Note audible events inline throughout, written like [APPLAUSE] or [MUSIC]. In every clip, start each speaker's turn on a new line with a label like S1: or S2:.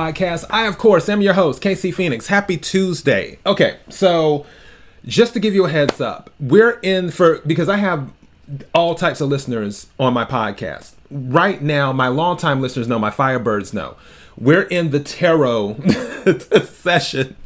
S1: podcast. I, of course, am your host, KC Phoenix. Happy Tuesday. Okay, so just to give you a heads up, we're in for because I have all types of listeners on my podcast. Right now, my longtime listeners know, my Firebirds know. We're in the tarot [LAUGHS] session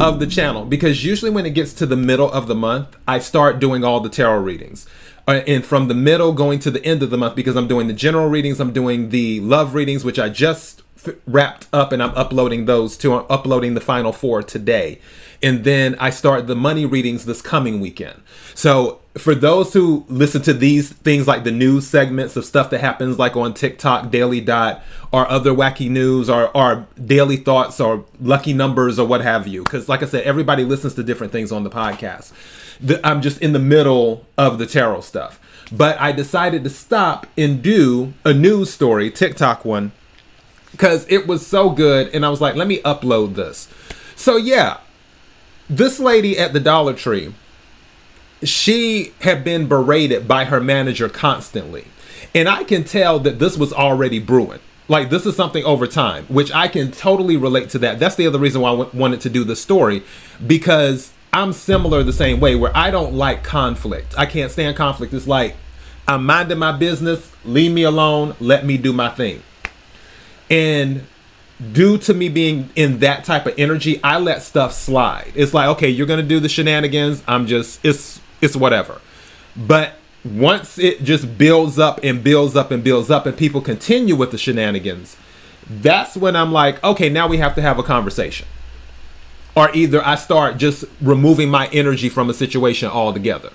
S1: of the channel because usually when it gets to the middle of the month, I start doing all the tarot readings. Uh, and from the middle going to the end of the month because I'm doing the general readings, I'm doing the love readings, which I just wrapped up and I'm uploading those to I'm uploading the final four today. And then I start the money readings this coming weekend. So for those who listen to these things like the news segments of stuff that happens like on TikTok, Daily Dot, or other wacky news or, or daily thoughts or lucky numbers or what have you. Because like I said, everybody listens to different things on the podcast. The, I'm just in the middle of the tarot stuff. But I decided to stop and do a news story, TikTok one, because it was so good. And I was like, let me upload this. So, yeah, this lady at the Dollar Tree, she had been berated by her manager constantly. And I can tell that this was already brewing. Like, this is something over time, which I can totally relate to that. That's the other reason why I w- wanted to do this story, because I'm similar the same way, where I don't like conflict. I can't stand conflict. It's like, I'm minding my business, leave me alone, let me do my thing. And due to me being in that type of energy, I let stuff slide. It's like, okay, you're gonna do the shenanigans. I'm just it's it's whatever. But once it just builds up and builds up and builds up and people continue with the shenanigans, that's when I'm like, okay, now we have to have a conversation. Or either I start just removing my energy from a situation altogether.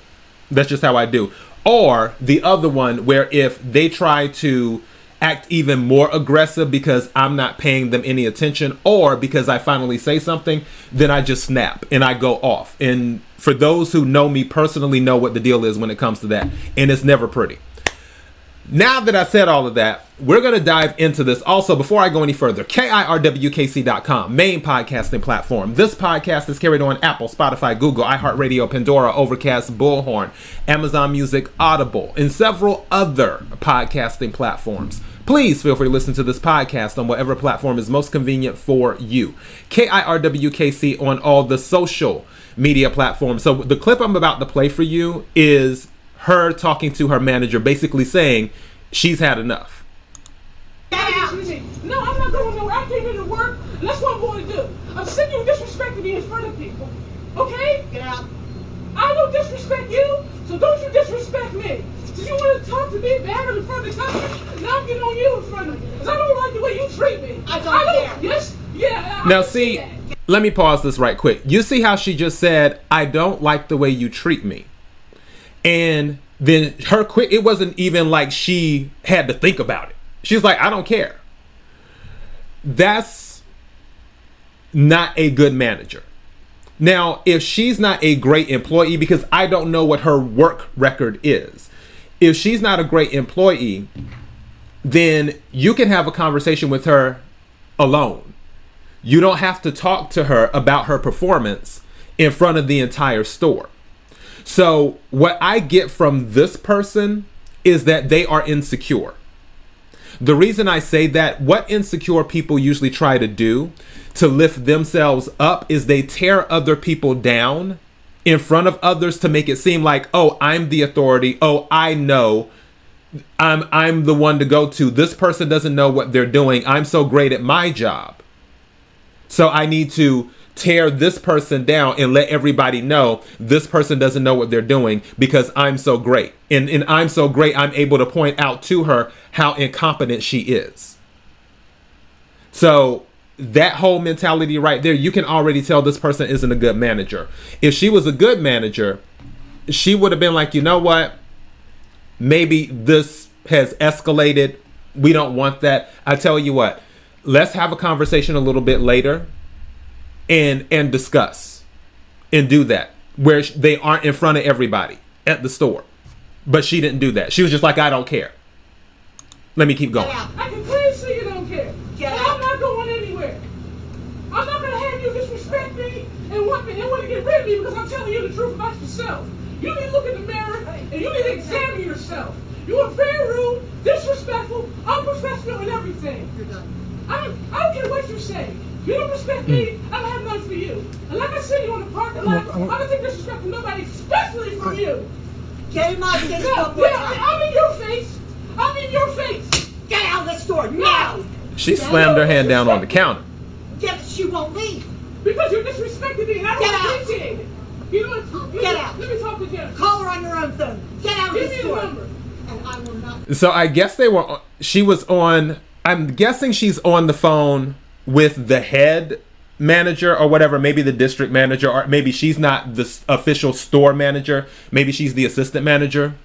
S1: That's just how I do. Or the other one where if they try to act even more aggressive because I'm not paying them any attention or because I finally say something, then I just snap and I go off. And for those who know me personally know what the deal is when it comes to that. And it's never pretty. Now that I said all of that, we're going to dive into this. Also, before I go any further, KIRWKC.com, main podcasting platform. This podcast is carried on Apple, Spotify, Google, iHeartRadio, Pandora, Overcast, Bullhorn, Amazon Music, Audible, and several other podcasting platforms. Please feel free to listen to this podcast on whatever platform is most convenient for you. KIRWKC on all the social media platforms. So, the clip I'm about to play for you is her talking to her manager, basically saying she's had enough.
S2: No, I'm not going nowhere. I came here to work. That's what I'm going to do. I'm sick of you disrespecting me in front of people. Okay? Get out. I don't disrespect you, so don't you disrespect me. So you want to talk to me bad in front of the customer? Now I'm getting on you in front of me. Because I don't like the way you treat me. I don't, I don't care. Yes? Yeah.
S1: Now, see, let me pause this right quick. You see how she just said, I don't like the way you treat me. And then her quit, it wasn't even like she had to think about it. She's like, I don't care. That's not a good manager. Now, if she's not a great employee, because I don't know what her work record is, if she's not a great employee, then you can have a conversation with her alone. You don't have to talk to her about her performance in front of the entire store. So, what I get from this person is that they are insecure. The reason I say that, what insecure people usually try to do to lift themselves up is they tear other people down in front of others to make it seem like, oh, I'm the authority. Oh, I know. I'm I'm the one to go to. This person doesn't know what they're doing. I'm so great at my job. So I need to tear this person down and let everybody know this person doesn't know what they're doing because I'm so great. And, and I'm so great, I'm able to point out to her how incompetent she is. So that whole mentality right there, you can already tell this person isn't a good manager. If she was a good manager, she would have been like, you know what? Maybe this has escalated. We don't want that. I tell you what, let's have a conversation a little bit later and and discuss and do that where they aren't in front of everybody at the store. But she didn't do that. She was just like, I don't care. Let me keep going.
S2: I can clearly see you don't care.
S3: Get
S2: And
S3: out.
S2: I'm not going anywhere. I'm not going to have you disrespect me and want me and want to get rid of me because I'm telling you the truth about yourself. You need to look in the mirror and you need to examine yourself. You are very rude, disrespectful, unprofessional, and everything.
S3: You're done.
S2: I don't, I don't care what you say. You don't respect me, hmm. I don't have nothing for you. And like I said, you on the parking lot, I don't take disrespect from nobody, especially from you.
S3: Get him out of this
S2: Yeah,
S3: one more
S2: yeah,
S3: time.
S2: I'm in your face. I'm in your face.
S3: Get out of the store now.
S1: She slammed her hand down on the counter.
S3: Get, she won't leave.
S2: Because you're disrespecting me and I
S3: Get
S2: don't
S3: out.
S2: appreciate it. You know what?
S3: Get
S2: me,
S3: out.
S2: Let me talk to Jennifer.
S3: Call her on your own phone. Get out of
S2: Give
S3: the
S2: me the
S3: store.
S2: number.
S3: And I will not. [LAUGHS]
S1: So I guess they were. She was on. I'm guessing she's on the phone with the head manager or whatever. Maybe the district manager, or maybe she's not the official store manager. Maybe she's the assistant manager.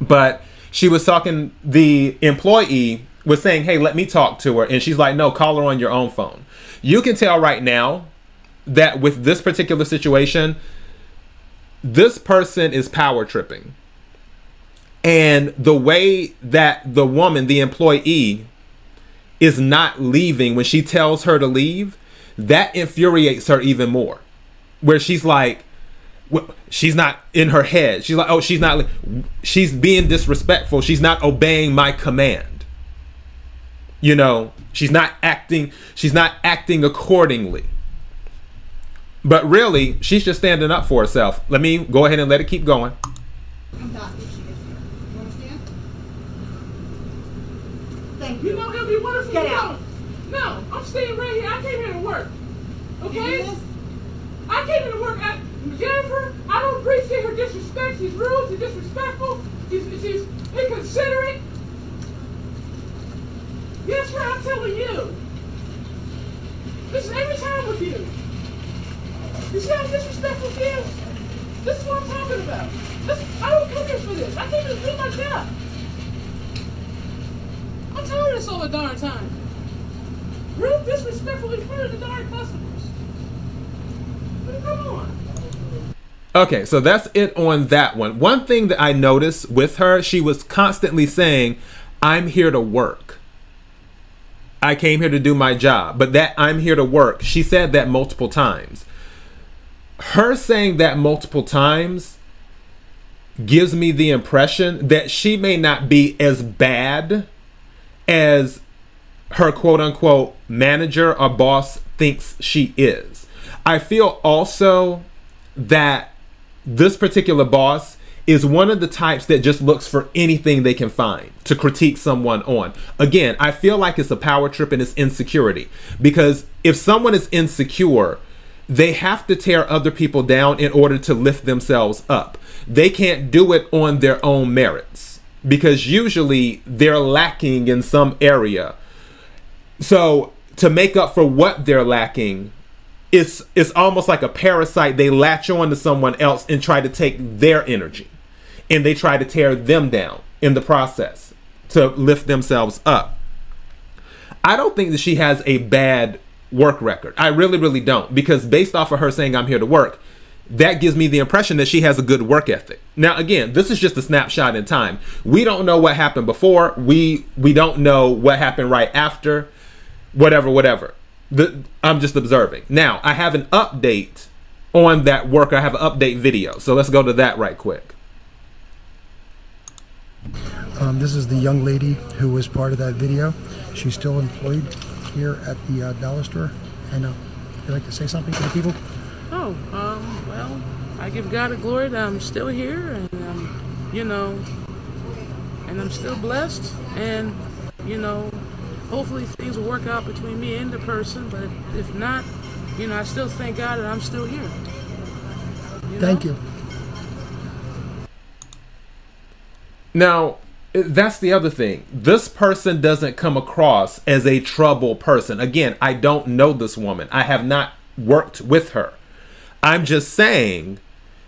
S1: But she was talking. The employee was saying, "Hey, let me talk to her," and she's like, "No, call her on your own phone." You can tell right now that with this particular situation, this person is power tripping and the way that the woman the employee is not leaving when she tells her to leave that infuriates her even more where she's like she's not in her head she's like oh she's not she's being disrespectful she's not obeying my command you know she's not acting she's not acting accordingly but really she's just standing up for herself let me go ahead and let it keep going
S3: I'm if she gets here. You understand? Thank you.
S2: You know, it'll be wonderful.
S3: Get
S2: you
S3: out.
S2: No, I'm staying right here. I came here to work. Okay?
S3: Yes?
S2: I came here to work. I, Jennifer, I don't appreciate her disrespect. She's rude. She's disrespectful. She's, she's inconsiderate. Yes, sir, I'm telling you. This is every time with you. You see how disrespectful she is? This is what I'm talking about. This, I don't come here for this. I came here to do my job. I'm tired of this all the darn time. Rude, disrespectful in front of the darn customers. Come on.
S1: Okay, so that's it on that one. One thing that I noticed with her, she was constantly saying, I'm here to work. I came here to do my job. But that I'm here to work, she said that multiple times. Her saying that multiple times gives me the impression that she may not be as bad as her quote unquote manager or boss thinks she is. I feel also that this particular boss is one of the types that just looks for anything they can find to critique someone on. Again, I feel like it's a power trip and it's insecurity because if someone is insecure, they have to tear other people down in order to lift themselves up. They can't do it on their own merits because usually they're lacking in some area. So, to make up for what they're lacking, it's it's almost like a parasite. They latch on to someone else and try to take their energy, and they try to tear them down in the process to lift themselves up. I don't think that she has a bad work record. I really, really don't, because based off of her saying I'm here to work, that gives me the impression that she has a good work ethic. Now, again, this is just a snapshot in time. We don't know what happened before. We we don't know what happened right after. Whatever, whatever. The, I'm just observing. Now, I have an update on that work. I have an update video. So let's go to that right quick.
S4: Um, this is the young lady who was part of that video. She's still employed here at the uh, dollar store. And uh, would you like to say something to the people?
S5: Oh, um, well, I give God the glory that I'm still here and, um, you know, and I'm still blessed. And, you know, hopefully things will work out between me and the person. But if not, you know, I still thank God that I'm still here. You
S4: Thank
S5: know?
S4: you.
S1: Now, that's the other thing. This person doesn't come across as a trouble person. Again, I don't know this woman. I have not worked with her. I'm just saying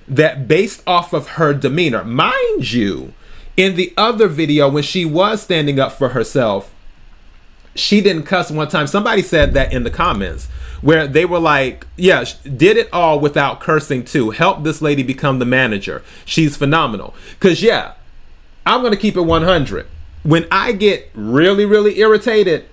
S1: that based off of her demeanor, mind you, in the other video when she was standing up for herself, she didn't cuss one time. Somebody said that in the comments where they were like, yeah, did it all without cursing too. Help this lady become the manager. She's phenomenal. Cuz yeah, I'm going to keep it 100. When I get really really irritated,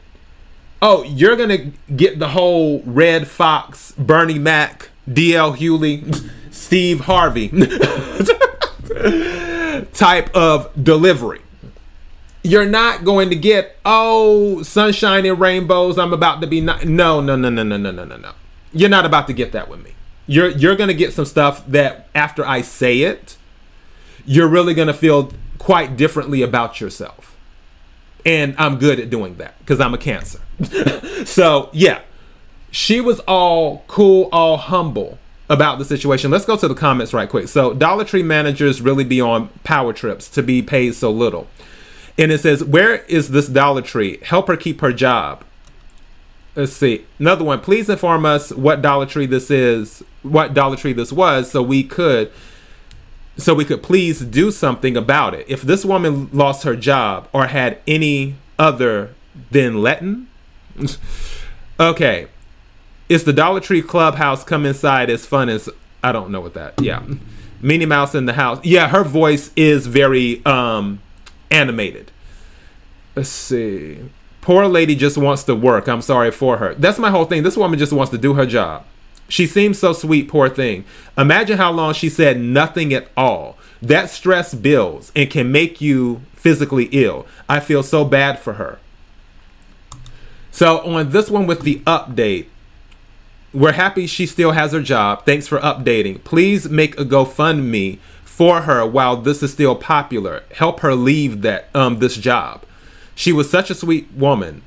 S1: oh, you're going to get the whole Redd Foxx, Bernie Mac, DL Hughley, [LAUGHS] Steve Harvey [LAUGHS] type of delivery. You're not going to get oh sunshine and rainbows. I'm about to be no no no no no no no no no. You're not about to get that with me. You're you're gonna get some stuff that after I say it, you're really gonna feel quite differently about yourself. And I'm good at doing that because I'm a cancer. [LAUGHS] so yeah, she was all cool, all humble about the situation. Let's go to the comments right quick. So Dollar Tree managers really be on power trips to be paid so little. And it says, Where is this Dollar Tree? Help her keep her job. Let's see. Another one. Please inform us what Dollar Tree this is, what Dollar Tree this was, so we could so we could please do something about it. If this woman lost her job or had any other than Latin. [LAUGHS] okay. Is the Dollar Tree clubhouse come inside as fun as I don't know what that. Yeah. Minnie Mouse in the house. Yeah, her voice is very um animated. Let's see. Poor lady just wants to work. I'm sorry for her. That's my whole thing. This woman just wants to do her job. She seems so sweet, poor thing. Imagine how long she said nothing at all. That stress builds and can make you physically ill. I feel so bad for her. So, on this one with the update, we're happy she still has her job. Thanks for updating. Please make a GoFundMe for her while this is still popular. Help her leave that um this job. She was such a sweet woman.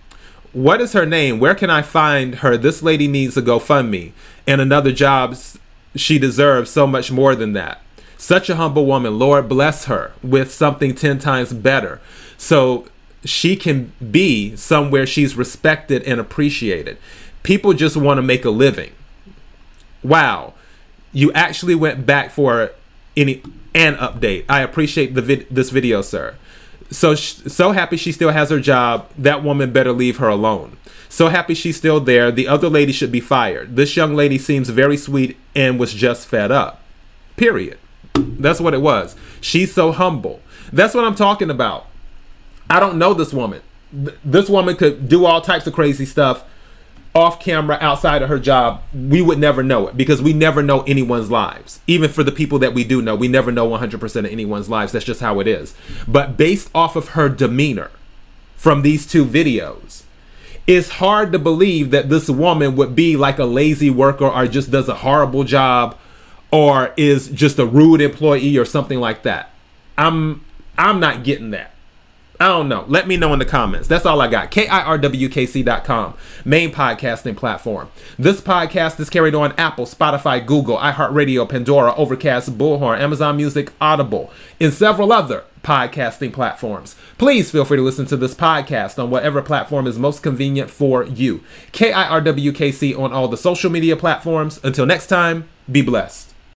S1: What is her name? Where can I find her? This lady needs a GoFundMe and another job. She deserves so much more than that. Such a humble woman. Lord bless her with something 10 times better. So she can be somewhere she's respected and appreciated. People just want to make a living. Wow. You actually went back for any an update. I appreciate the vid- this video, sir. So so happy she still has her job. That woman better leave her alone. So happy she's still there. The other lady should be fired. This young lady seems very sweet and was just fed up. Period. That's what it was. She's so humble. That's what I'm talking about. I don't know this woman. This woman could do all types of crazy stuff off camera outside of her job, we would never know it because we never know anyone's lives. Even for the people that we do know, we never know 100% of anyone's lives. That's just how it is. But based off of her demeanor from these two videos, it's hard to believe that this woman would be like a lazy worker or just does a horrible job or is just a rude employee or something like that. I'm I'm not getting that. I don't know. Let me know in the comments. That's all I got. KIRWKC.com, main podcasting platform. This podcast is carried on Apple, Spotify, Google, iHeartRadio, Pandora, Overcast, Bullhorn, Amazon Music, Audible, and several other podcasting platforms. Please feel free to listen to this podcast on whatever platform is most convenient for you. KIRWKC on all the social media platforms. Until next time, be blessed.